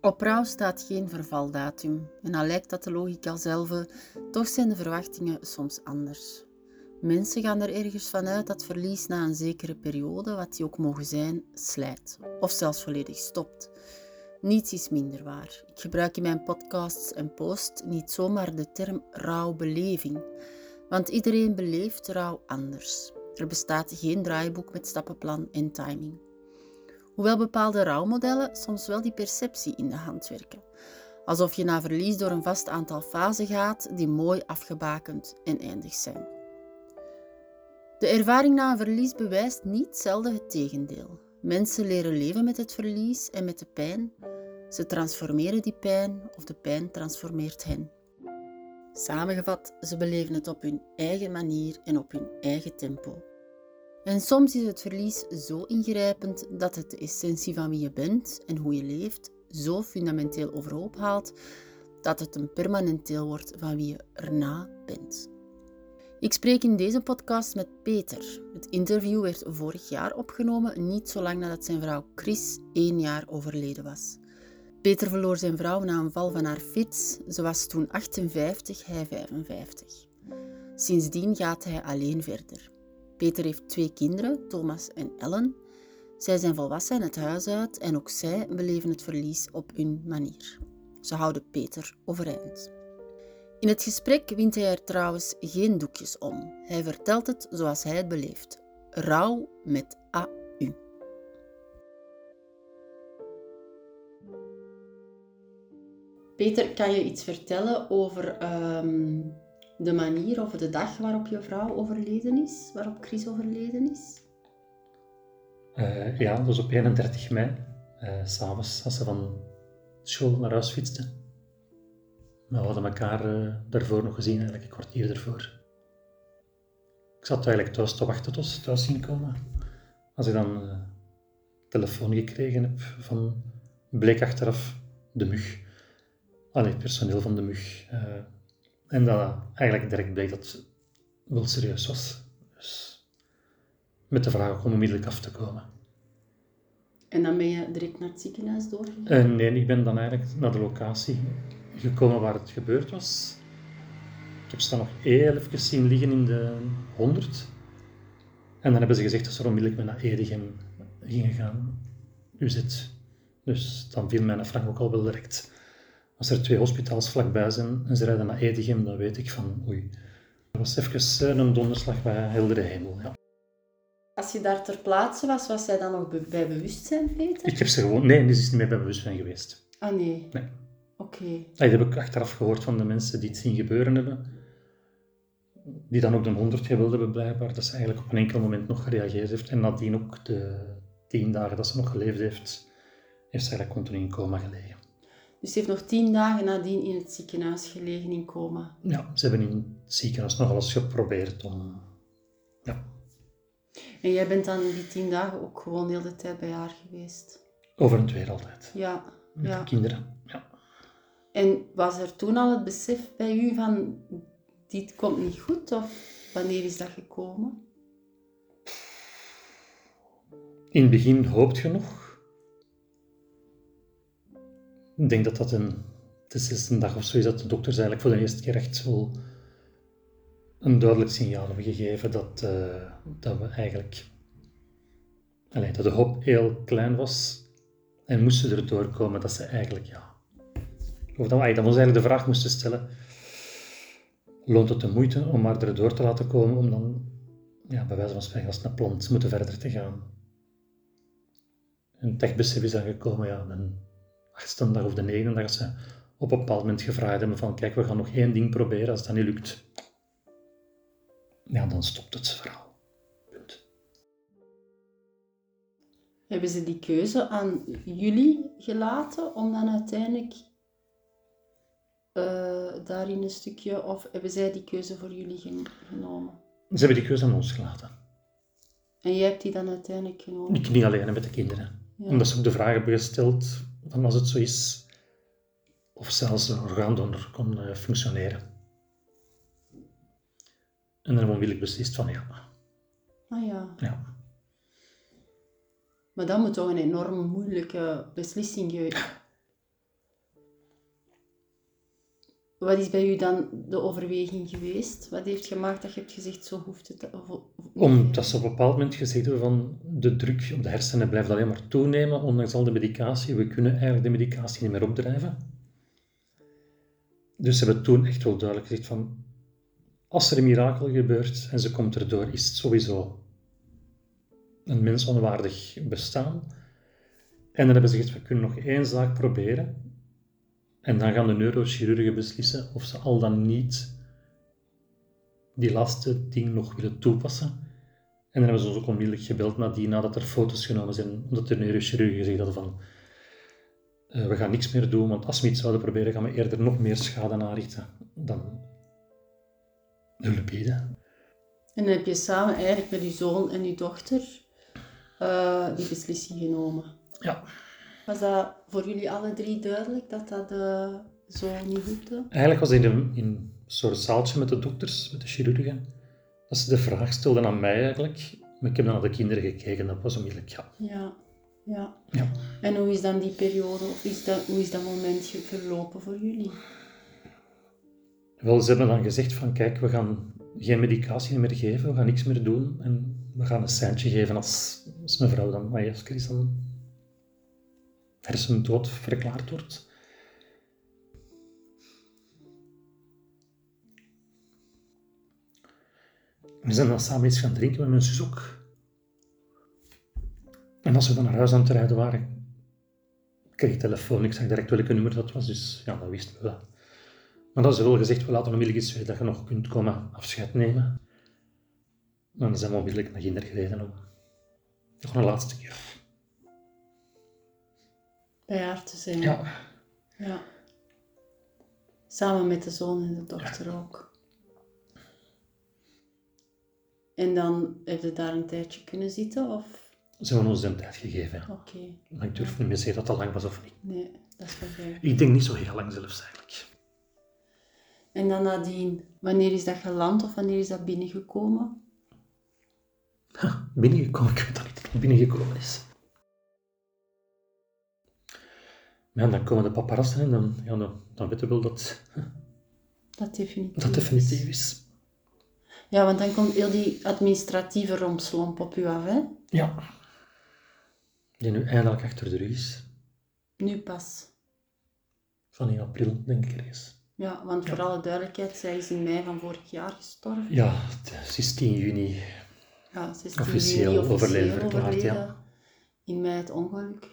Op rouw staat geen vervaldatum en al lijkt dat de logica zelf, toch zijn de verwachtingen soms anders. Mensen gaan er ergens vanuit dat verlies na een zekere periode, wat die ook mogen zijn, slijt of zelfs volledig stopt. Niets is minder waar. Ik gebruik in mijn podcasts en posts niet zomaar de term rouwbeleving, want iedereen beleeft rouw anders. Er bestaat geen draaiboek met stappenplan en timing. Hoewel bepaalde rouwmodellen soms wel die perceptie in de hand werken. Alsof je na verlies door een vast aantal fasen gaat die mooi afgebakend en eindig zijn. De ervaring na een verlies bewijst niet zelden het tegendeel. Mensen leren leven met het verlies en met de pijn. Ze transformeren die pijn of de pijn transformeert hen. Samengevat, ze beleven het op hun eigen manier en op hun eigen tempo. En soms is het verlies zo ingrijpend dat het de essentie van wie je bent en hoe je leeft zo fundamenteel overhoop haalt dat het een permanent deel wordt van wie je erna bent. Ik spreek in deze podcast met Peter. Het interview werd vorig jaar opgenomen, niet zo lang nadat zijn vrouw Chris één jaar overleden was. Peter verloor zijn vrouw na een val van haar fiets. Ze was toen 58, hij 55. Sindsdien gaat hij alleen verder. Peter heeft twee kinderen, Thomas en Ellen. Zij zijn volwassen het huis uit en ook zij beleven het verlies op hun manier. Ze houden Peter overeind. In het gesprek wint hij er trouwens geen doekjes om. Hij vertelt het zoals hij het beleeft. Rouw met AU. Peter, kan je iets vertellen over um, de manier of de dag waarop je vrouw overleden is, waarop Chris overleden is? Uh, ja, dat was op 31 mei, uh, s'avonds, als ze van school naar huis fietste. We hadden elkaar uh, daarvoor nog gezien, eigenlijk een kwartier ervoor. Ik zat eigenlijk thuis te wachten tot ze thuis zien komen. Als ik dan telefoon gekregen heb van, bleek achteraf de mug. Allee, het personeel van de mug. Uh, en dat eigenlijk direct bleek dat het wel serieus was. Dus met de vraag om onmiddellijk af te komen. En dan ben je direct naar het ziekenhuis doorgegaan? Uh, nee, ik ben dan eigenlijk naar de locatie gekomen waar het gebeurd was. Ik heb ze dan nog heel even zien liggen in de 100. En dan hebben ze gezegd dat ze onmiddellijk naar Edegem gingen gaan. UZ. Dus dan viel mijn Frank ook al wel direct als er twee hospitaals vlakbij zijn en ze rijden naar Edegem, dan weet ik van oei. Dat was even eh, een donderslag bij heldere hemel. Ja. Als je daar ter plaatse was, was zij dan nog bij bewustzijn, Peter? Ik heb ze gewoon... Nee, is niet meer bij bewustzijn geweest. Ah, nee? Nee. Oké. Okay. Dat heb ik achteraf gehoord van de mensen die het zien gebeuren hebben. Die dan ook de 100 gewild hebben, blijkbaar. Dat ze eigenlijk op een enkel moment nog gereageerd heeft. En nadien ook de tien dagen dat ze nog geleefd heeft, heeft ze eigenlijk continu in coma gelegen. Dus ze heeft nog tien dagen nadien in het ziekenhuis gelegen in coma. Ja, ze hebben in het ziekenhuis nog alles geprobeerd om... Ja. En jij bent dan die tien dagen ook gewoon de hele tijd bij haar geweest? Over een tweede altijd. Ja. Met ja. de kinderen, ja. En was er toen al het besef bij u van, dit komt niet goed? Of wanneer is dat gekomen? In het begin hoopt je nog. Ik denk dat dat een, de zesde dag of zo is dat de dokters eigenlijk voor de eerste keer echt zo een duidelijk signaal hebben gegeven dat, uh, dat we eigenlijk... Allee, dat de hoop heel klein was en moesten er doorkomen dat ze eigenlijk, ja... Of dat, we, dat we ons eigenlijk de vraag moesten stellen, loont het de moeite om maar erdoor te laten komen om dan, ja, bij wijze van spreken, als een plant moeten verder te gaan. En het is dan gekomen, ja, dan achtste dag of de negende dag, dat ze op een bepaald moment gevraagd hebben van kijk, we gaan nog één ding proberen, als dat niet lukt, ja, dan stopt het verhaal. Punt. Hebben ze die keuze aan jullie gelaten om dan uiteindelijk uh, daarin een stukje, of hebben zij die keuze voor jullie genomen? Ze hebben die keuze aan ons gelaten. En jij hebt die dan uiteindelijk genomen? Ik niet alleen, met de kinderen. Ja. Omdat ze ook de vraag hebben gesteld van als het zo is, of zelfs een orgaandonor kon uh, functioneren. En dan we onmiddellijk beslist van ja. Ah ja. ja. Maar dat moet toch een enorm moeilijke beslissing geweest Wat is bij u dan de overweging geweest? Wat heeft gemaakt dat je hebt gezegd, zo hoeft het... Of? Omdat ze op een bepaald moment gezegd hebben van de druk op de hersenen blijft alleen maar toenemen, ondanks al de medicatie. We kunnen eigenlijk de medicatie niet meer opdrijven. Dus ze hebben toen echt wel duidelijk gezegd van als er een mirakel gebeurt en ze komt erdoor, is het sowieso een mensonwaardig bestaan. En dan hebben ze gezegd, we kunnen nog één zaak proberen. En dan gaan de neurochirurgen beslissen of ze al dan niet die laatste ding nog willen toepassen. En dan hebben ze ons ook onmiddellijk gebeld nadien, nadat er foto's genomen zijn, omdat de neurochirurgen gezegd hadden van uh, we gaan niks meer doen, want als we iets zouden proberen, gaan we eerder nog meer schade aanrichten dan hulp bieden. En dan heb je samen eigenlijk met je zoon en je dochter uh, die beslissing genomen. Ja. Was dat voor jullie alle drie duidelijk dat dat uh, zo niet hoefde? Eigenlijk was in een, in een soort zaaltje met de dokters, met de chirurgen, dat ze de vraag stelden aan mij eigenlijk. Maar ik heb dan naar de kinderen gekeken, dat was onmiddellijk ja. Ja, ja. ja. En hoe is dan die periode, of is dat, hoe is dat moment verlopen voor jullie? Wel, ze hebben dan gezegd van kijk, we gaan geen medicatie meer geven, we gaan niks meer doen en we gaan een seintje geven als, als mevrouw dan, maar als Chris dan hersendood verklaard wordt. We zijn dan samen iets gaan drinken met mijn zus ook. En als we dan naar huis aan het rijden waren, kreeg ik telefoon. Ik zag direct welke nummer dat was, dus ja, dat wisten we wel. Maar dat is wel gezegd, we laten onmiddellijk iets weten dat je nog kunt komen afscheid nemen. En dan zijn we onmiddellijk naar Ginder gereden om nog een laatste keer bij haar te zijn. Ja. ja. Samen met de zoon en de dochter ook. En dan heb je daar een tijdje kunnen zitten? Of? Ze hebben ons een tijd gegeven. Oké. Maar ik durf niet meer zeggen dat dat lang was of niet. Nee, dat is wel Ik denk niet zo heel lang zelfs eigenlijk. En dan nadien, wanneer is dat geland of wanneer is dat binnengekomen? binnengekomen? Ik weet dat niet binnengekomen is. Maar ja, dan komen de paparazzen en dan, ja, dan, dan weten we wel dat dat definitief, dat definitief is. Ja, want dan komt heel die administratieve rompslomp op u af, hè? Ja. Die nu eindelijk achter de rug is. Nu pas. Van in april, denk ik ergens. Ja, want voor alle duidelijkheid, zij is in mei van vorig jaar gestorven. Ja, ze is 10 juni ja, ze is officieel, juni overleden verklaard. Ja. In mei het ongeluk.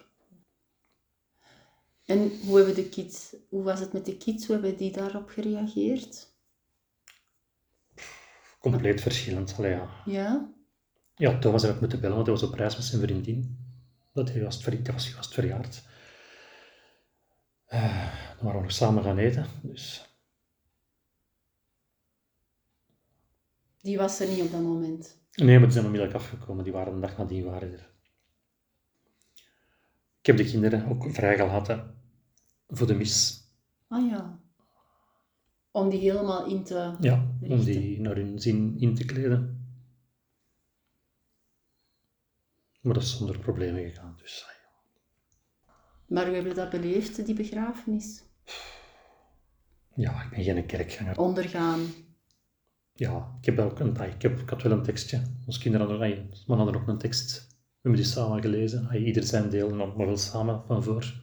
En hoe, hebben de kids, hoe was het met de kids? Hoe hebben die daarop gereageerd? Compleet verschillend, allee, ja. Ja? Ja, Thomas heb ik moeten bellen, want hij was op reis met zijn vriendin. Dat hij was, dat was juist verjaard. Uh, dan waren we nog samen gaan eten, dus... Die was er niet op dat moment? Nee, maar die zijn onmiddellijk afgekomen. Die waren een dag nadien waren er. Ik heb de kinderen ook vrijgelaten voor de mis. Ah ja. Om die helemaal in te Ja, om die naar hun zin in te kleden. Maar dat is zonder problemen gegaan, dus... Ah. Maar hoe hebben dat beleefd, die begrafenis? Ja, ik ben geen kerkganger. Ondergaan. Ja, ik heb ook een, ik, heb, ik had wel een tekstje. Onze kinderen hadden, man hadden ook een tekst. We hebben die samen gelezen. Ieder zijn deel, maar wel samen van voor.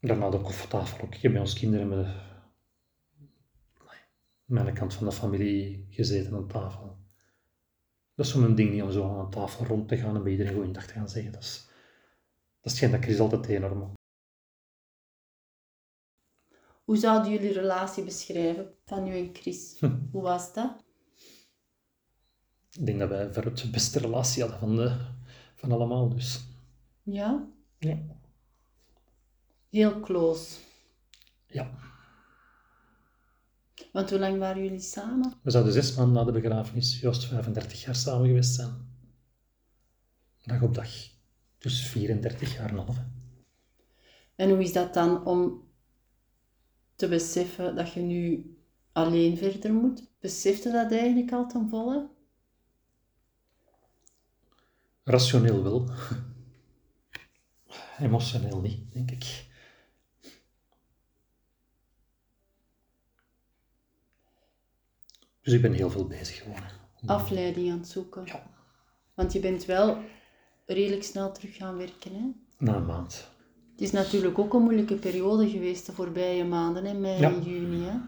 Daarna de koffietafel ook. Ik heb bij ons kinderen met mijn kant van de familie gezeten aan tafel. Dat is zo'n ding niet om zo aan tafel rond te gaan en bij iedereen goeiedag te gaan zeggen. Dat is, dat is geen dat Chris altijd enorm. Hoe zouden jullie relatie beschrijven van u en Chris? Hm. Hoe was dat? Ik denk dat wij veruit de beste relatie hadden van, de, van allemaal. Dus. Ja? Ja. Heel close. Ja. Want hoe lang waren jullie samen? We zouden zes maanden na de begrafenis juist 35 jaar samen geweest zijn. Dag op dag. Dus 34 jaar en half. En hoe is dat dan om te beseffen dat je nu alleen verder moet? Besefte dat eigenlijk al ten volle? Rationeel wel. Emotioneel niet, denk ik. Dus ik ben heel veel bezig gewoon. Afleiding aan het zoeken. Ja. Want je bent wel redelijk snel terug gaan werken. Hè? Na een maand. Het is natuurlijk ook een moeilijke periode geweest de voorbije maanden, hè, mei Ja. en juni. Hè?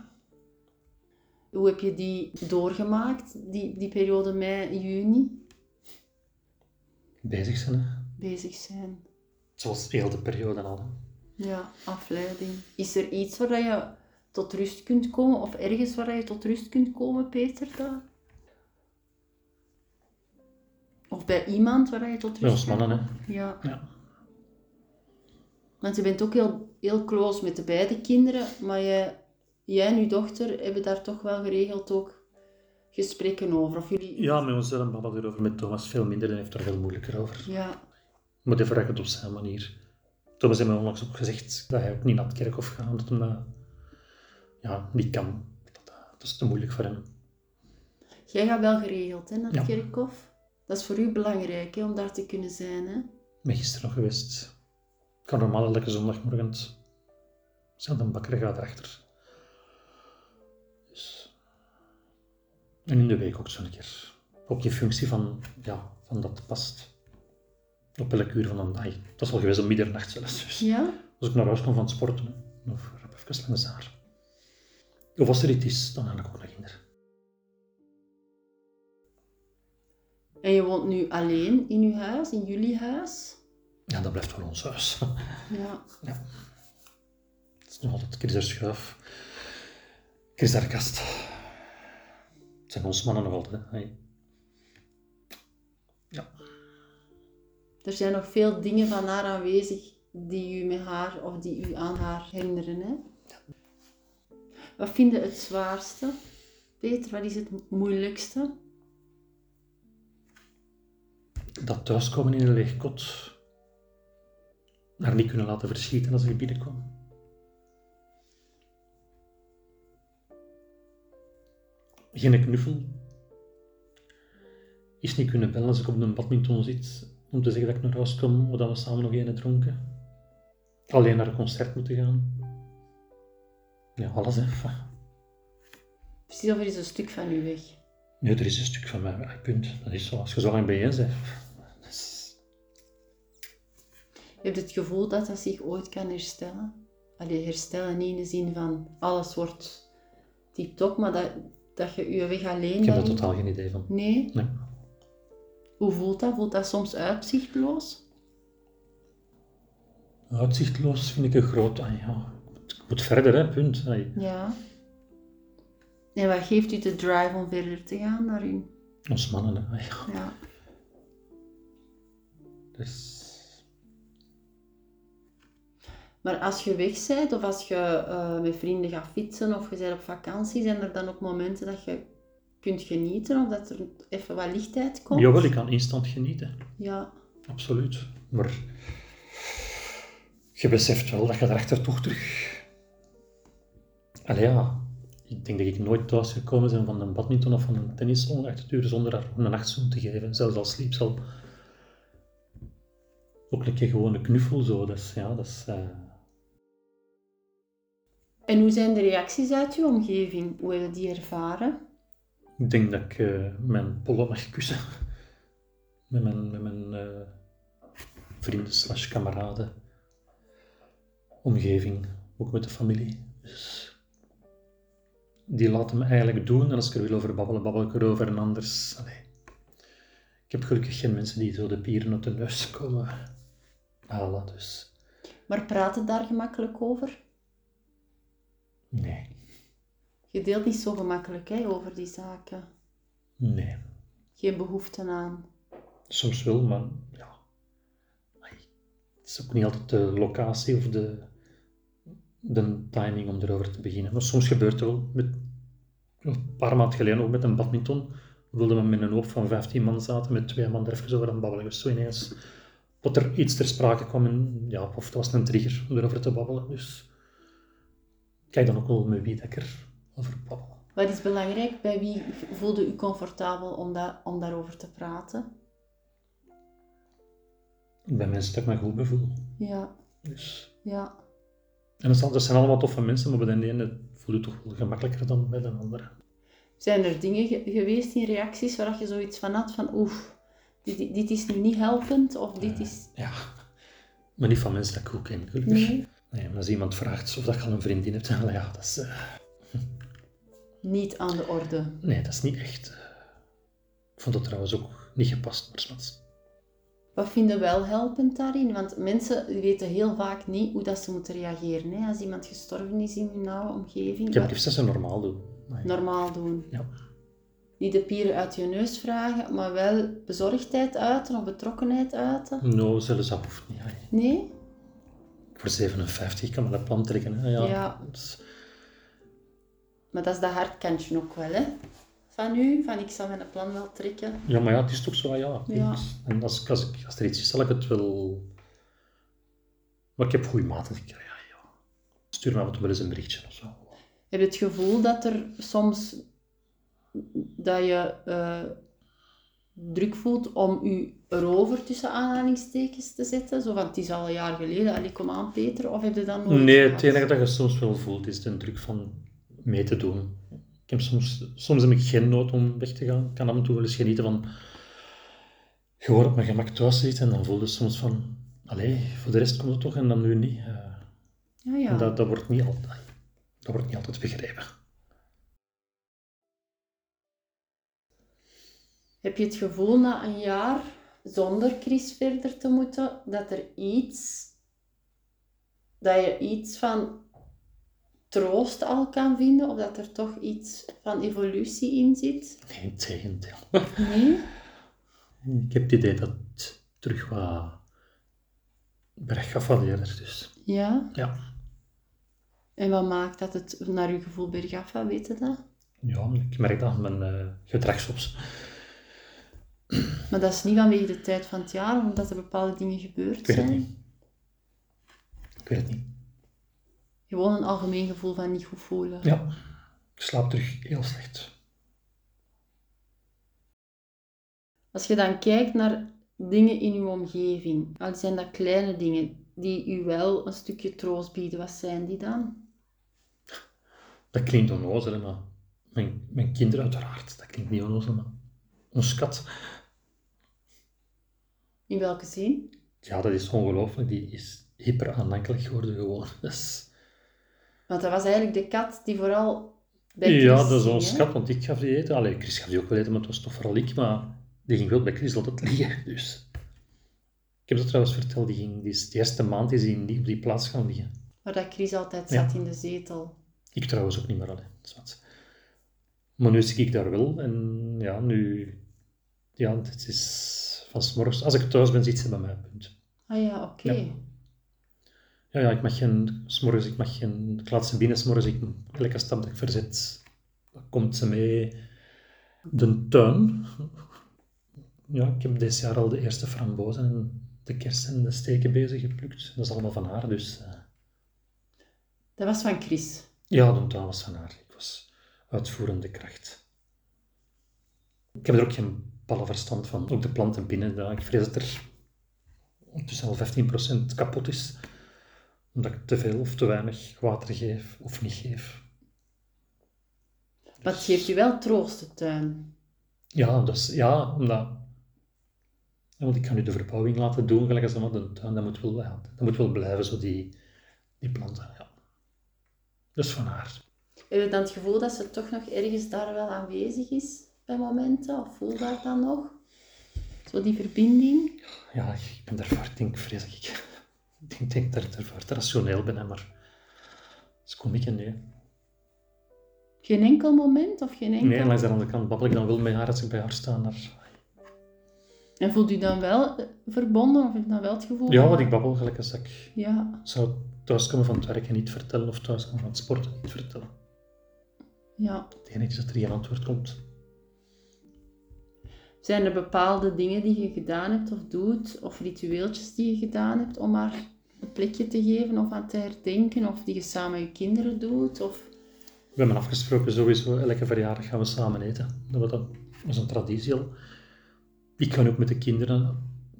Hoe heb je die doorgemaakt, die, die periode mei, juni? Bezig zijn, hè. Bezig zijn. Zoals heel de periode al. Ja, afleiding. Is er iets waar je tot rust kunt komen, of ergens waar je tot rust kunt komen, Peter? Dat? Of bij iemand waar je tot Bij rust ons kunt mannen, hè. komen? Ja. Ja. Want je bent ook heel, heel close met de beide kinderen, maar je, jij en je dochter hebben daar toch wel geregeld ook gesprekken over. Of jullie... Ja, met ons babbelen we erover. Met Thomas veel minder en heeft er veel moeilijker over. Ja, Maar die vraagt het op zijn manier. Thomas heeft me onlangs ook gezegd dat hij ook niet naar het kerkhof gaat, omdat hij ja, niet kan. Dat, dat is te moeilijk voor hem. Jij gaat wel geregeld hè, naar het Ja. kerkhof. Dat is voor u belangrijk hè, om daar te kunnen zijn. Hè? Ik ben gisteren nog geweest. Ik kan normaal elke zondagmorgen zijn een bakker gaat erachter. Dus. En in de week ook zo'n keer. Ook die functie van, ja, van dat past. Op elk uur van de dag. Dat is al geweest om middernacht zelfs. Dus. Ja? Als ik naar huis kom van het sporten, of even langs haar. Of als er iets is, dan ga ik ook naar kinderen. En je woont nu alleen in uw huis, in jullie huis? Ja, dat blijft wel ons huis. Ja. Ja. Het is nog altijd Chris haar schuif. Chris haar kast. Het zijn onze mannen nog altijd, hè. Ja. Er zijn nog veel dingen van haar aanwezig die u met haar of die u aan haar herinneren. Hè? Wat vind je het zwaarste? Peter, wat is het moeilijkste? Dat thuiskomen in een leeg kot. Haar niet kunnen laten verschieten als ik binnenkwam. Geen knuffel. Is niet kunnen bellen als ik op een badminton zit om te zeggen dat ik naar huis kom of dat we samen nog een dronken. Alleen naar een concert moeten gaan. Ja, alles hè. Precies of er is een stuk van u weg. Nee, er is een stuk van mij weg, punt. Dat is zo. Als je zo lang bijeen bent. is- Je hebt het gevoel dat dat zich ooit kan herstellen. Allee, herstellen niet in de zin van alles wordt tip-top, maar dat, dat je je weg alleen Ik heb daar totaal geen idee van. Nee? Nee. Hoe voelt dat? Voelt dat soms uitzichtloos? Uitzichtloos vind ik een groot... ah ja, ik moet verder, hè, punt. Ja. En wat geeft u de drive om verder te gaan daarin? ons mannen, hè. Ja. Dus, Maar als je weg bent of als je eh, met vrienden gaat fietsen of je bent op vakantie, zijn er dan ook momenten dat je kunt genieten of dat er even wat lichtheid komt? jawel, ik kan instant genieten. Ja. Absoluut. Maar je beseft wel dat je daarachter toch terug... Allee ja, ik denk dat ik nooit thuis gekomen ben van een badminton of van een tennis om uur zonder haar een nachtzoen te geven. Zelfs als sliepsel. Ook een keer gewoon een knuffel zo. Dat is, ja, dat is... eh, En hoe zijn de reacties uit je omgeving? Hoe heb je die ervaren? Ik denk dat ik eh, mijn pollen mag kussen. Met mijn, met mijn eh, vrienden slash kameraden. Omgeving. Ook met de familie. Dus die laten me eigenlijk doen. En als ik er wil over babbelen, babbel ik erover. En anders... allee. Ik heb gelukkig geen mensen die zo de pieren op de neus komen halen. Dus Maar praten daar gemakkelijk over? nee. Je deelt niet zo gemakkelijk hè, over die zaken. Nee. Geen behoefte aan. Soms wel, maar ja. Het is ook niet altijd de locatie of de, de timing om erover te beginnen. Maar soms gebeurt het wel. Met, een paar maanden geleden ook met een badminton. Wilden we met een hoop van 15 man zaten, met twee man er even over aan het babbelen. Dus zo ineens dat er iets ter sprake kwam. En, ja, of het was een trigger om erover te babbelen. Dus kijk dan ook wel met wie ik er over babbel. Wat is belangrijk? Bij wie voelde u comfortabel om, dat, om daarover te praten? bij mensen dat ik me goed bevoel. Ja, Dus. ja. En dat zijn- dat zijn allemaal toffe mensen, maar bij de ene voel je toch wel gemakkelijker dan bij de andere. Zijn er dingen ge- geweest in reacties waar je zoiets van had van oef, dit, dit- is nu niet helpend of dit is... Ja, maar niet van mensen dat ik goed ken, gelukkig. Nee, Nee, maar als iemand vraagt of dat je al een vriendin hebt, dan ja, dat is, eh, niet aan de orde. nee, dat is niet echt. eh. ik vond dat trouwens ook niet gepast, maar smats. Wat vind je wel helpend daarin? Want mensen weten heel vaak niet hoe dat ze moeten reageren. Hè? Als iemand gestorven is in hun nauwe omgeving, Ik heb liefst dat ze normaal doen. Maar, normaal doen. ja. Niet de pieren uit je neus vragen, maar wel bezorgdheid uiten of betrokkenheid uiten. Nou, zelfs dat hoeft niet. Nee? Voor 57 kan men dat plan trekken. Hè. Ja, Ja. Maar dat is dat hartkantje ook wel, hè? Van u, van ik zal mijn plan wel trekken. ja, maar ja, het is toch zo, ja. Ja. niks. En als, als, ik, als er iets is, zal ik het wel... Maar ik heb goede maten. Ik, ja, ja. Stuur me af en toe wel eens een berichtje of zo. Heb je het gevoel dat er soms dat je eh, druk voelt om je erover tussen aanhalingstekens te zetten? Zo van, het is al een jaar geleden, allee, kom aan Peter. Of heb je dat nooit Nee, het enige dat je soms wel voelt is de druk van mee te doen. Heb soms, soms heb ik geen nood om weg te gaan. Ik kan af en toe wel eens genieten van gewoon op mijn gemak thuis zitten en dan voel je soms van allee, voor de rest komt het toch en dan nu niet. Eh, Ja, ja. en dat, dat, wordt niet altijd, dat wordt niet altijd begrepen. Heb je het gevoel na een jaar zonder Chris verder te moeten, dat er iets, dat je iets van troost al kan vinden, of dat er toch iets van evolutie in zit? Nee, in tegendeel. Nee? Ik heb het idee dat het terug wat berg gaat van eerder. Dus Ja. ja. En wat maakt dat het naar uw gevoel bergaf gaat, weet je dat? ja, ik merk dat aan mijn eh gedrag soms. Maar dat is niet vanwege de tijd van het jaar, omdat er bepaalde dingen gebeurd Ik weet het zijn. niet. Ik weet het niet. Gewoon een algemeen gevoel van niet goed voelen. Ja, ik slaap terug heel slecht. Als je dan kijkt naar dingen in uw omgeving, al zijn dat kleine dingen die u wel een stukje troost bieden, wat zijn die dan? Dat klinkt onnozel, maar mijn, mijn kinderen uiteraard. Dat klinkt niet onnozel, maar ons kat, In welke zin? ja, dat is ongelooflijk. Die is hyper aanhankelijk geworden gewoon. Dat is- Want dat was eigenlijk de kat die vooral bij ja, Chris dat is ging, ons hè? kat, want ik gaf die eten. Allee, Chris gaf die ook wel eten, maar het was toch vooral ik. Maar die ging wel bij Chris altijd liggen, dus... Ik heb dat trouwens verteld, die, ging, die, eerste maand is die op die plaats gaan liggen. Waar dat Chris altijd Ja. zat in de zetel. Ik trouwens ook niet meer, alleen. Maar nu zie ik daar wel. En ja, nu... Ja, het is van 's morgens... Als ik thuis ben, zit ze bij mij, punt. Ah ja, oké. Ja. Ja, ja, ik mag geen... 's morgens, ik mag geen... Ik laat ze binnen, 's morgens, ik, elke stap dat ik verzet, dan komt ze mee. De tuin. Ja, ik heb dit jaar al de eerste frambozen en de kersen en de steken bezig geplukt. Dat is allemaal van haar, dus... eh, Dat was van Chris. Ja, de tuin was van haar. Ik was uitvoerende kracht. Ik heb er ook geen ballen verstand van. Ook de planten binnen. ja, Ik vrees dat er tussen al 15% kapot is. Omdat ik te veel of te weinig water geef of niet geef. Maar het geeft u wel troost, de tuin. Ja, dus, ja omdat... want ik kan nu de verbouwing laten doen, gelijk als dat de tuin. Dat moet wel, ja, dat moet wel blijven, zo die, die planten. Ja. Is van haar. Heb je dan het gevoel dat ze toch nog ergens daar wel aanwezig is bij momenten? Of voel je dat dan nog? Zo die verbinding? Ja, ik ben daarvoor, ik denk, vreselijk. Ik denk, dat ik daarvoor te rationeel ben, maar dat is komiek, hè, nee. Geen enkel moment of geen enkel... Nee, langs de andere kant babbel ik dan wel met haar als ik bij haar sta. En voelt u dan wel eh, verbonden of heb je dan wel het gevoel Ja, wat ik babbel, gelijk als ik Ja, zou thuiskomen van het werk en niet vertellen, of thuiskomen van het sporten en niet vertellen. ja. Het enige is dat er geen antwoord komt. Zijn er bepaalde dingen die je gedaan hebt of doet, of ritueeltjes die je gedaan hebt om haar een plekje te geven of aan te herdenken, of die je samen met je kinderen doet? Of... We hebben afgesproken sowieso, elke verjaardag gaan we samen eten. Dat, is een traditie. Ik kan ook met de kinderen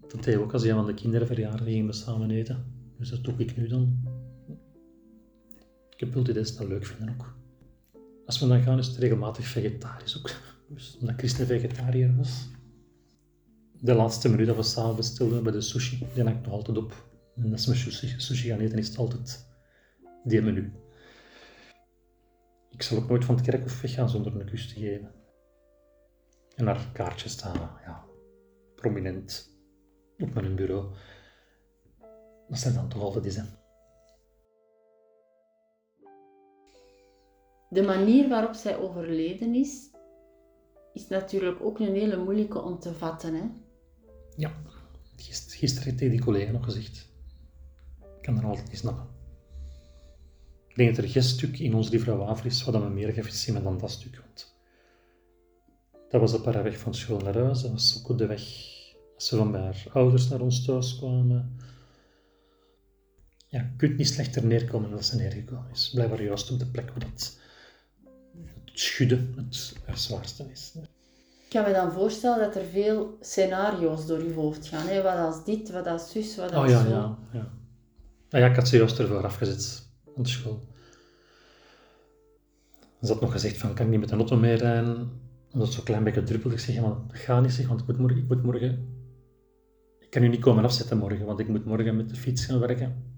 Dat deed ook als een van de kinderen verjaardag gingen we samen eten. Dus dat doe ik nu dan. Ik heb dat dat leuk vinden ook. Als we dan gaan, is het regelmatig vegetarisch ook. Dus omdat Christen vegetariër was. De laatste menu dat we samen bestelden bij de sushi, die hangt nog altijd op. En als we sushi, sushi gaan eten, is het altijd die menu. Ik zal ook nooit van het kerkhof weggaan zonder een kus te geven. En haar kaartje staan, ja, prominent op mijn bureau. Dat zijn dan toch altijd eens, hè. De manier waarop zij overleden is, is natuurlijk ook een hele moeilijke om te vatten. Hè? Ja, Gister, gisteren heeft die collega nog gezegd. Ik kan dat altijd niet snappen. Ik denk dat er geen stuk in ons Livre Wafel is wat we meer gefascineerd dan dat stuk. Want dat was de paraweg van school naar huis. Dat was ook de weg als ze van bij haar ouders naar ons thuis kwamen. Ja, je kunt niet slechter neerkomen dan ze neergekomen is. Blijkbaar juist op de plek waar dat het schudden het zwaarste is. Ik kan me dan voorstellen dat er veel scenario's door je hoofd gaan. Hè? Wat als dit, wat als zus, wat als oh, ja, zo. Ja, ja. Ah, ja, ik had ze juist ervoor afgezet aan de school. Ze had nog gezegd van, kan ik niet met de auto meerijden? Omdat het zo'n klein beetje druppelde. Ik zeg, maar dat gaat niet, zeg, want ik moet morgen... Ik, moet morgen... ik kan u niet komen afzetten morgen, want ik moet morgen met de fiets gaan werken.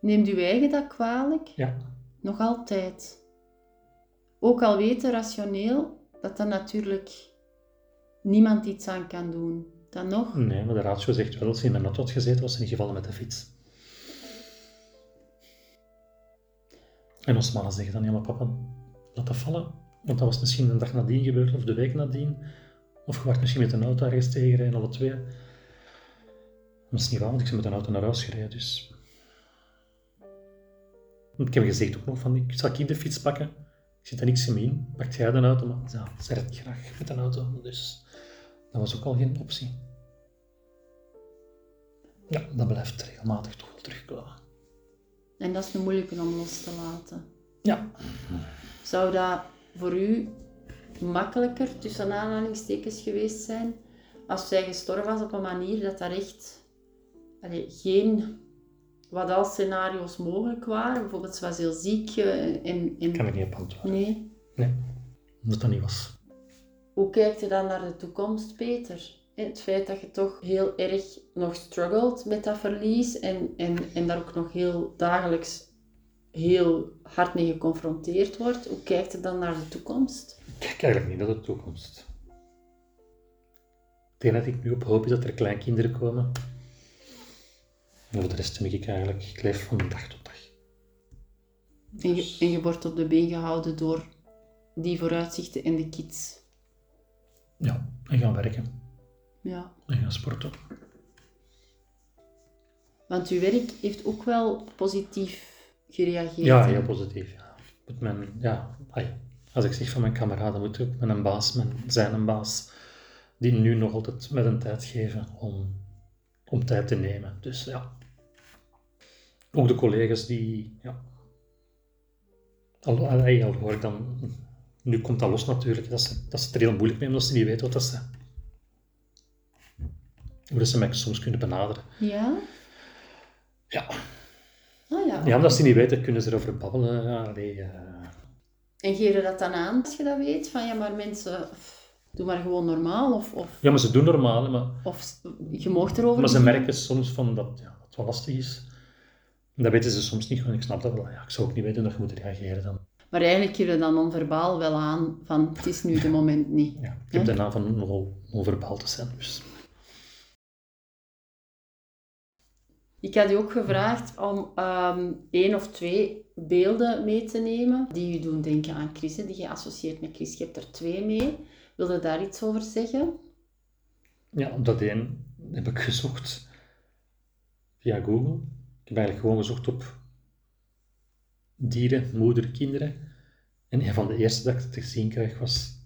Neemt uw eigen dat kwalijk? Ja. Nog altijd. Ook al weten rationeel dat er natuurlijk niemand iets aan kan doen. Dan nog? Nee, maar de ratio zegt wel, als ze in de auto had gezeten, was ze niet gevallen met de fiets. En ons mannen zeggen dan, ja maar papa, laat dat vallen. Want dat was misschien een dag nadien gebeurd, of de week nadien. Of je werd misschien met een auto ergens tegenrijden, alle twee. Dat is niet waar, want ik ben met een auto naar huis gereden, dus... Ik heb gezegd ook nog van, ik zal ik de fiets pakken. Ik zit er niks in. Pakt jij de auto? Maar ja, ze niet graag met een auto, dus dat was ook al geen optie. Ja, dat blijft regelmatig toch wel terugkomen. En dat is een moeilijke om los te laten. Ja. Zou dat voor u makkelijker, tussen aanhalingstekens, geweest zijn als zij gestorven was op een manier dat daar echt geen wat als scenario's mogelijk waren? Bijvoorbeeld, ze was heel ziek eh, en... en... Kan ik niet op antwoorden. Nee. Nee, omdat dat niet was. Hoe kijkt je dan naar de toekomst, Peter? Het feit dat je toch heel erg nog struggelt met dat verlies en, en, en daar ook nog heel dagelijks heel hard mee geconfronteerd wordt. Hoe kijkt je dan naar de toekomst? Ik kijk eigenlijk niet naar de toekomst. Het enige dat ik nu op hoop is dat er kleinkinderen komen. En voor de rest denk ik eigenlijk, ik leef van dag tot dag. En je, en je wordt op de been gehouden door die vooruitzichten en de kids. Ja, en gaan werken. Ja. En gaan sporten. Want uw werk heeft ook wel positief gereageerd. Ja, heel positief. Ja. Met mijn, ja, als ik zeg van mijn kameraden, moet ik ook met een baas, mijn, zijn een baas, die nu nog altijd met een tijd geven om, om tijd te nemen. Dus ja. Ook de collega's die, ja. Al, ai, al hoor ik dan, nu komt dat los natuurlijk, dat ze, dat ze het er heel moeilijk mee omdat ze niet weten wat dat ze, hoe dat ze mij soms kunnen benaderen. Ja? Ja, Ah ja. ja omdat ze niet weten, kunnen ze erover babbelen. Ja, allee, eh, En geef je dat dan aan als je dat weet? Van ja, maar mensen, doe maar gewoon normaal. Of, of, ja, maar ze doen normaal, maar of je mag erover Maar ze merken soms van dat ja, dat het wel lastig is. Dat weten ze soms niet, want ik snap dat wel. Ja, ik zou ook niet weten dat je moet reageren dan. Maar eigenlijk geef je dan onverbaal wel aan van het is nu de moment niet. Ja, ik heb de naam van nogal onverbaal te zijn. Dus. Ik had u ook gevraagd om ehm één of twee beelden mee te nemen die u doen denken aan Chris, hè, die je associeert met Chris. Je hebt er twee mee. Wil je daar iets over zeggen? Ja, op dat één heb ik gezocht via Google. Ik heb eigenlijk gewoon gezocht op dieren, moeder, kinderen. En een van de eerste dat ik te zien kreeg was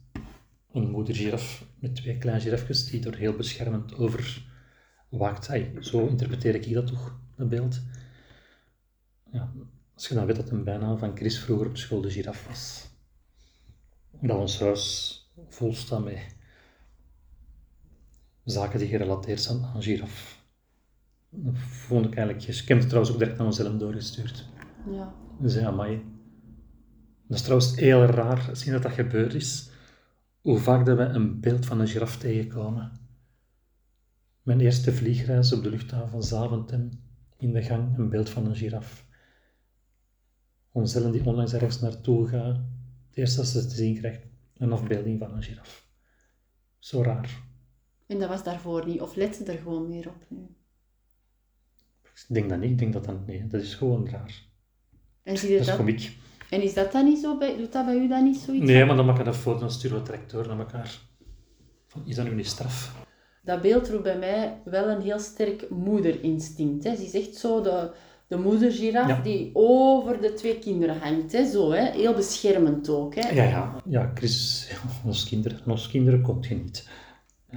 een moeder giraf met twee kleine girafjes die er heel beschermend over waakt. Zo interpreteer ik dat toch, dat beeld. Ja, als je dan weet dat een bijnaam van Chris vroeger op school de giraf was. Dat ons huis vol staan met zaken die gerelateerd zijn aan giraf. Dat vond ik eigenlijk... Ik heb het trouwens ook direct naar onszelf doorgestuurd. Ja. Dus ja, amai. Dat is trouwens heel raar, zien dat dat gebeurd is, hoe vaak dat we een beeld van een giraf tegenkomen. Mijn eerste vliegreis op de luchthaven van Zaventem, in de gang, een beeld van een giraf. Onszelf die onlangs ergens naartoe gaat, het eerste dat ze te zien krijgt, een afbeelding van een giraf. Zo raar. En dat was daarvoor niet, of let ze er gewoon meer op nu? Ik denk dat niet, ik denk dat dat nee, dat is gewoon raar. En, zie je Dat is dat, komiek. en is dat dan niet zo bij, doet dat bij u dan niet zoiets? Nee, maar dan maken we dat foto, dan sturen we direct door naar elkaar. Van, is dat nu niet straf? Dat beeld roept bij mij wel een heel sterk moederinstinct. Hè. Ze is echt zo de, de moedergiraf Ja. die over de twee kinderen hangt. Hè. Zo, hè. Heel beschermend ook. Hè. Ja, ja. Ja, Chris, ons kinderen, ons kinderen komt je niet.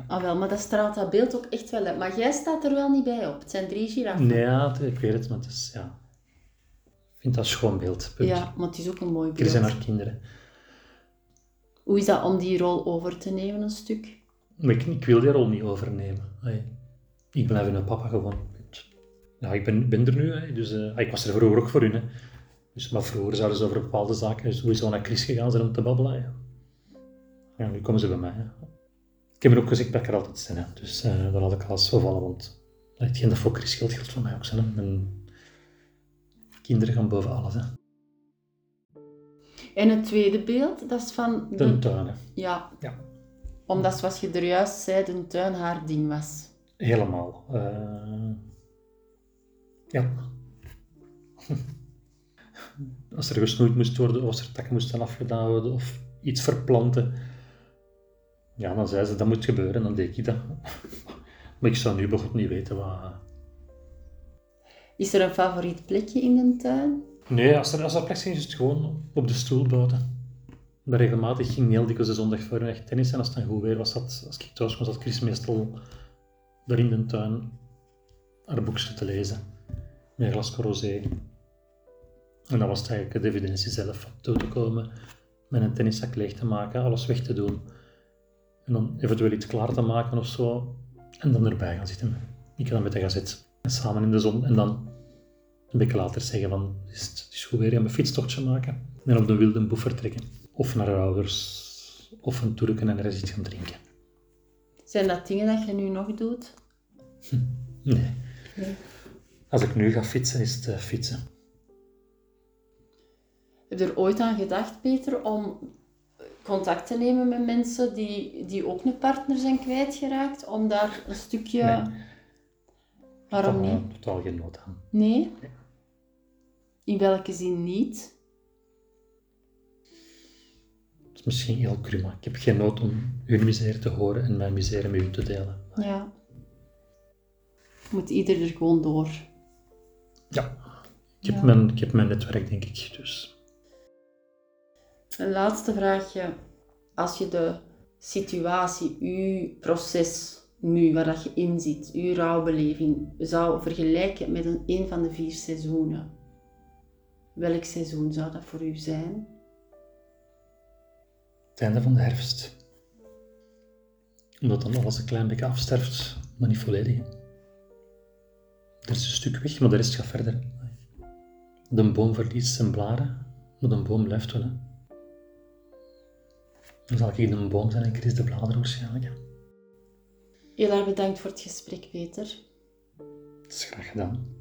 Ah, wel, maar dat straalt dat beeld ook echt wel uit. Maar jij staat er wel niet bij op. Het zijn drie giraffen. Nee, ja, ik weet het, maar het is, ja... Ik vind dat een schoon beeld. Punt. Ja, maar het is ook een mooi Chris en beeld. haar kinderen. Hoe is dat om die rol over te nemen, een stuk? Ik, ik wil die rol niet overnemen. Hey, ik blijf een papa gewoon. Ja, ik ben, ben er nu, dus eh, ik was er vroeger ook voor hun. Hè. Dus, maar vroeger zouden ze over bepaalde zaken sowieso naar Chris gegaan zijn om te babbelen. Ja, ja nu komen ze bij mij. Hè. Ik heb er ook gezegd dat ik er altijd zijn. Hè. Dus dan had ik alles zo vallen, want hetgeen dat voor Chris geldt, geldt voor mij ook. Zijn. Kinderen gaan boven alles. Hè. En het tweede beeld, dat is van... de- De tuin, hè. Ja. Ja. Omdat, zoals je er juist zei, de tuin haar ding was. Helemaal. eh, ja. Als er gesnoeid moest worden, of als er takken moesten afgedaan worden, of iets verplanten. Ja, dan zei ze, dat moet gebeuren, dan deed ik dat. Maar ik zou nu bijvoorbeeld niet weten wat... Is er een favoriet plekje in de tuin? Nee, als er, als er plek is, is het gewoon op de stoel buiten. Maar regelmatig ging heel dikwijls de zondag voor echt tennis. En als het dan goed weer was, zat, als ik thuis kwam, zat Chris meestal daar in de tuin haar boekje te lezen. Met een glas rosé. En dan was het eigenlijk de evidentie zelf toe te komen, met een tenniszak leeg te maken, alles weg te doen. En dan eventueel iets klaar te maken of zo. En dan erbij gaan zitten. Ik dan met de gazet. En samen in de zon. En dan een beetje later zeggen van, is, het is goed weer, je een fietstochtje maken. En op de wilde boef vertrekken. Of naar ouders, of een toerken en er eens iets gaan drinken. Zijn dat dingen dat je nu nog doet? Nee. Nee. Als ik nu ga fietsen, is het eh, fietsen. Heb je er ooit aan gedacht, Peter, om contact te nemen met mensen die, die ook een partner zijn kwijtgeraakt? Om daar een stukje... Nee. Waarom Totaal- niet? Totaal geen nood aan. Nee? In welke zin niet? Het is misschien heel cru, maar ik heb geen nood om hun misère te horen en mijn misère met u te delen. Ja. Moet ieder er gewoon door. Ja. Ik heb, Ja. mijn, ik heb mijn netwerk, denk ik. Dus Een laatste vraagje. Als je de situatie, uw proces nu, waar dat je in zit, uw rouwbeleving, zou vergelijken met een, een van de vier seizoenen, welk seizoen zou dat voor u zijn? het einde van de herfst. Omdat dan alles een klein beetje afsterft, maar niet volledig. Er is een stuk weg, maar de rest gaat verder. De boom verliest zijn blaren, maar de boom blijft wel. Hè. Dan zal ik een boom zijn en Chris de bladeren waarschijnlijk. Heel erg bedankt voor het gesprek, Peter. Dat graag gedaan.